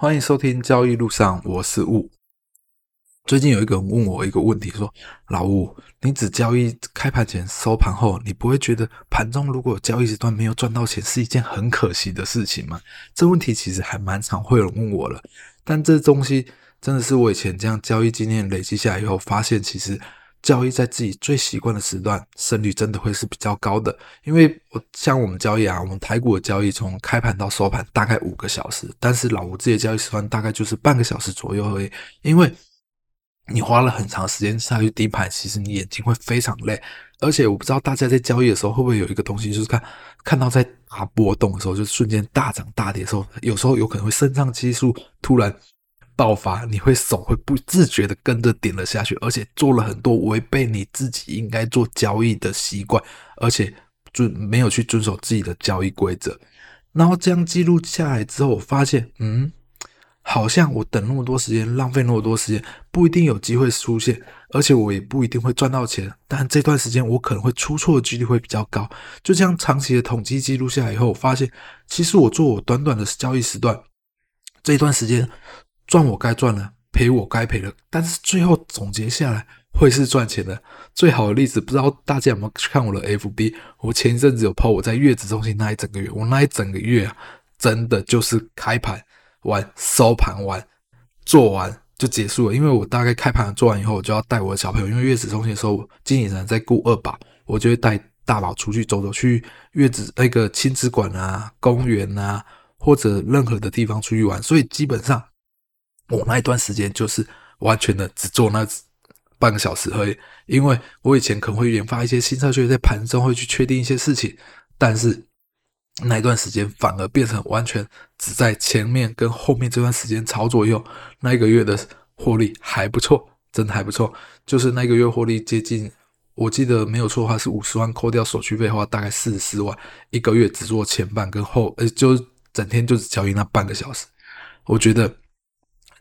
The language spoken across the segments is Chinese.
欢迎收听交易路上，我是雾。最近有一个人问我一个问题，说：“老吴，你只交易开盘前、收盘后，你不会觉得盘中如果交易时段没有赚到钱是一件很可惜的事情吗？”这问题其实还蛮常会有人问我了，但这东西真的是我以前这样交易经验累积下来以后，发现其实。交易在自己最习惯的时段，胜率真的会是比较高的。因为我像我们交易啊，我们台股的交易从开盘到收盘大概五个小时，但是老吴自己的交易时段大概就是半个小时左右而已。因为你花了很长时间下去盯盘，其实你眼睛会非常累。而且我不知道大家在交易的时候会不会有一个东西，就是看看到在大波动的时候，就瞬间大涨大跌的时候，有时候有可能会肾上激素突然。爆发，你会手会不自觉的跟着点了下去，而且做了很多违背你自己应该做交易的习惯，而且就没有去遵守自己的交易规则。然后这样记录下来之后，我发现，嗯，好像我等那么多时间，浪费那么多时间，不一定有机会出现，而且我也不一定会赚到钱。但这段时间我可能会出错的几率会比较高。就这样长期的统计记录下来以后，我发现，其实我做我短短的交易时段这一段时间。赚我该赚的，赔我该赔的，但是最后总结下来会是赚钱的。最好的例子，不知道大家有没有去看我的 FB？我前一阵子有 po 我在月子中心那一整个月，我那一整个月啊，真的就是开盘完、收盘完、做完就结束了。因为我大概开盘做完以后，我就要带我的小朋友，因为月子中心的时候经理人在顾二宝，我就会带大宝出去走走，去月子那个亲子馆啊、公园啊，或者任何的地方出去玩，所以基本上。我那一段时间就是完全的只做那半个小时而已，因为我以前可能会研发一些新策略，在盘中会去确定一些事情，但是那一段时间反而变成完全只在前面跟后面这段时间操作用，那一个月的获利还不错，真的还不错，就是那个月获利接近，我记得没有错的话是五十万，扣掉手续费的话大概四十四万，一个月只做前半跟后，呃，就整天就只交易那半个小时，我觉得。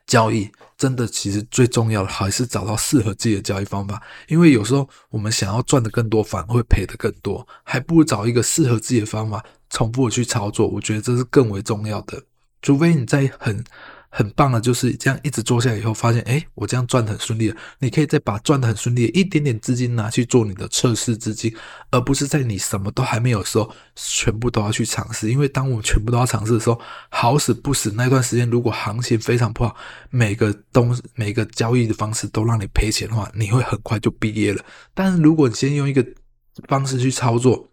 交易真的其实最重要的还是找到适合自己的交易方法，因为有时候我们想要赚的更多，反而会赔的更多，还不如找一个适合自己的方法，重复的去操作。我觉得这是更为重要的，除非你在很。很棒的，就是这样一直做下来以后，发现哎，我这样赚的很顺利了。你可以再把赚的很顺利的一点点资金拿去做你的测试资金，而不是在你什么都还没有的时候，全部都要去尝试。因为当我们全部都要尝试的时候，好死不死那段时间，如果行情非常不好，每个东每个交易的方式都让你赔钱的话，你会很快就毕业了。但是如果你先用一个方式去操作，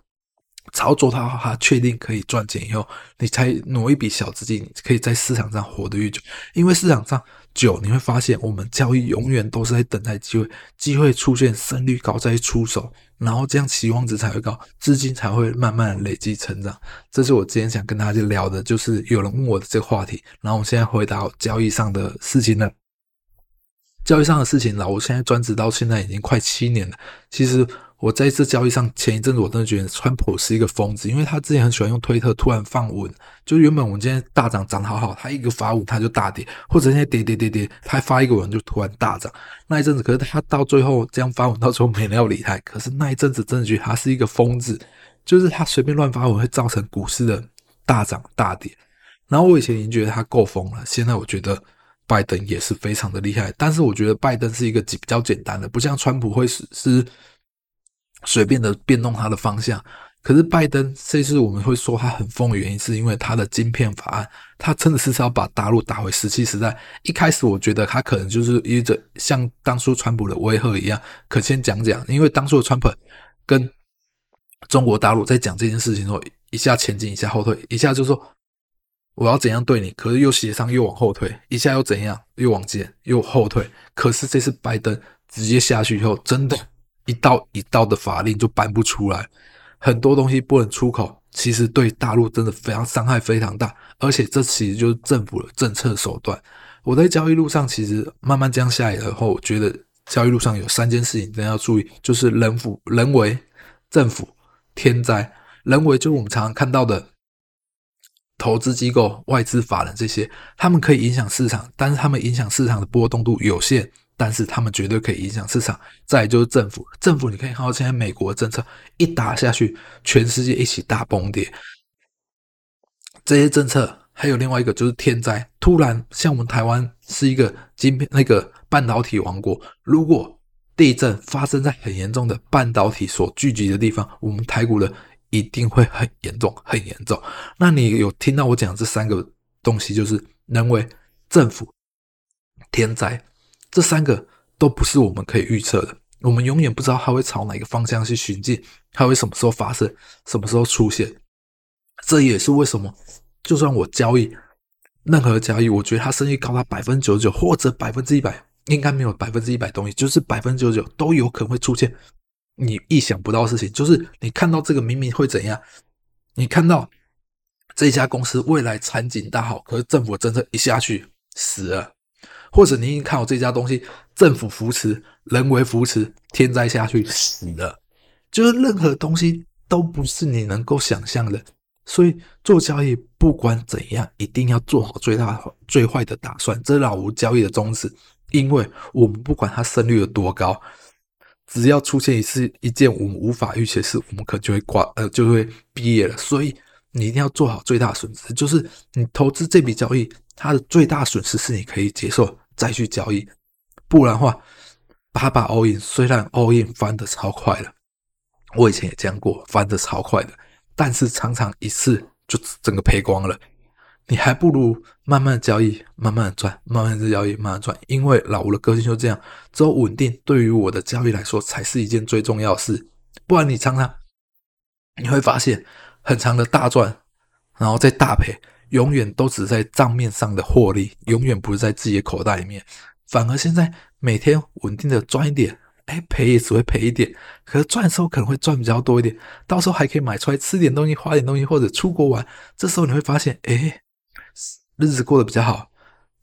操作它，它确定可以赚钱以后，你才挪一笔小资金，可以在市场上活得越久。因为市场上久，你会发现我们交易永远都是在等待机会，机会出现，胜率高再出手，然后这样期望值才会高，资金才会慢慢累积成长。这是我今天想跟大家聊的，就是有人问我的这个话题。然后我现在回答交易上的事情了。交易上的事情，老吴现在专职到现在已经快七年了，其实。我在这交易上，前一阵子我真的觉得川普是一个疯子，因为他之前很喜欢用推特突然放文，就原本我们今天大涨涨好好，他一个发文他就大跌，或者现在跌跌跌跌，他发一个文就突然大涨。那一阵子，可是他到最后这样发文，到最后没人要理他。可是那一阵子真的觉得他是一个疯子，就是他随便乱发文会造成股市的大涨大跌。然后我以前已经觉得他够疯了，现在我觉得拜登也是非常的厉害，但是我觉得拜登是一个比较简单的，不像川普会是是。随便的变动它的方向，可是拜登这次我们会说他很疯的原因，是因为他的晶片法案，他真的是要把大陆打回石器时代。一开始我觉得他可能就是一直像当初川普的威吓一样，可先讲讲，因为当初的川普跟中国大陆在讲这件事情的时候，一下前进，一下后退，一下就说我要怎样对你，可是又协商又往后退，一下又怎样又往前又后退，可是这次拜登直接下去以后，真的。一道一道的法令就搬不出来，很多东西不能出口，其实对大陆真的非常伤害非常大，而且这其实就是政府的政策手段。我在交易路上其实慢慢这样下来以后，我觉得交易路上有三件事情真的要注意，就是人府、人为、政府、天灾。人为就是我们常常看到的投资机构、外资法人这些，他们可以影响市场，但是他们影响市场的波动度有限。但是他们绝对可以影响市场。再就是政府，政府你可以看到现在美国政策一打下去，全世界一起大崩跌。这些政策还有另外一个就是天灾，突然像我们台湾是一个晶片那个半导体王国，如果地震发生在很严重的半导体所聚集的地方，我们台股的一定会很严重，很严重。那你有听到我讲这三个东西，就是人为、政府、天灾，这三个都不是我们可以预测的，我们永远不知道它会朝哪个方向去行进，它会什么时候发生，什么时候出现。这也是为什么。就算我交易任何交易，我觉得它胜率高达百分之九十九或者百分之一百，应该没有百分之一百东西，就是百分之九十九都有可能会出现你意想不到的事情。就是你看到这个明明会怎样，你看到这家公司未来前景大好，可是政府政策一下去死了，或者你已经看好这家东西政府扶持、人为扶持，天灾下去死了，就是任何东西都不是你能够想象的。所以做交易，不管怎样，一定要做好最大最坏的打算。这是老吴交易的宗旨，因为我们不管它胜率有多高，只要出现一次一件我们无法预期的事，我们可能就会挂呃就会毕业了。所以你一定要做好最大损失，就是你投资这笔交易，它的最大损失是你可以接受再去交易，不然的话，把把 all in，虽然 all in 翻得超快了，我以前也这样过，翻得超快的。但是常常一次就整个赔光了，你还不如慢慢交易，慢慢赚，慢慢的交易，慢慢赚。因为老吴的个性就这样，只有稳定对于我的交易来说才是一件最重要的事。不然你常常你会发现，很长的大赚，然后再大赔，永远都只在账面上的获利，永远不是在自己的口袋里面。反而现在每天稳定的赚一点。哎，赔也只会赔一点，可是赚的时候可能会赚比较多一点，到时候还可以买出来吃点东西、花点东西，或者出国玩。这时候你会发现，哎，日子过得比较好，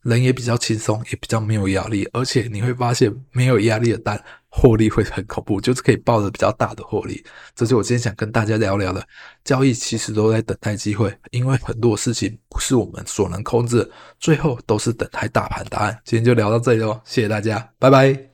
人也比较轻松，也比较没有压力。而且你会发现，没有压力的单获利会很恐怖，就是可以抱着比较大的获利。这是我今天想跟大家聊聊的。交易其实都在等待机会，因为很多事情不是我们所能控制，最后都是等待大盘答案。今天就聊到这里喽，谢谢大家，拜拜。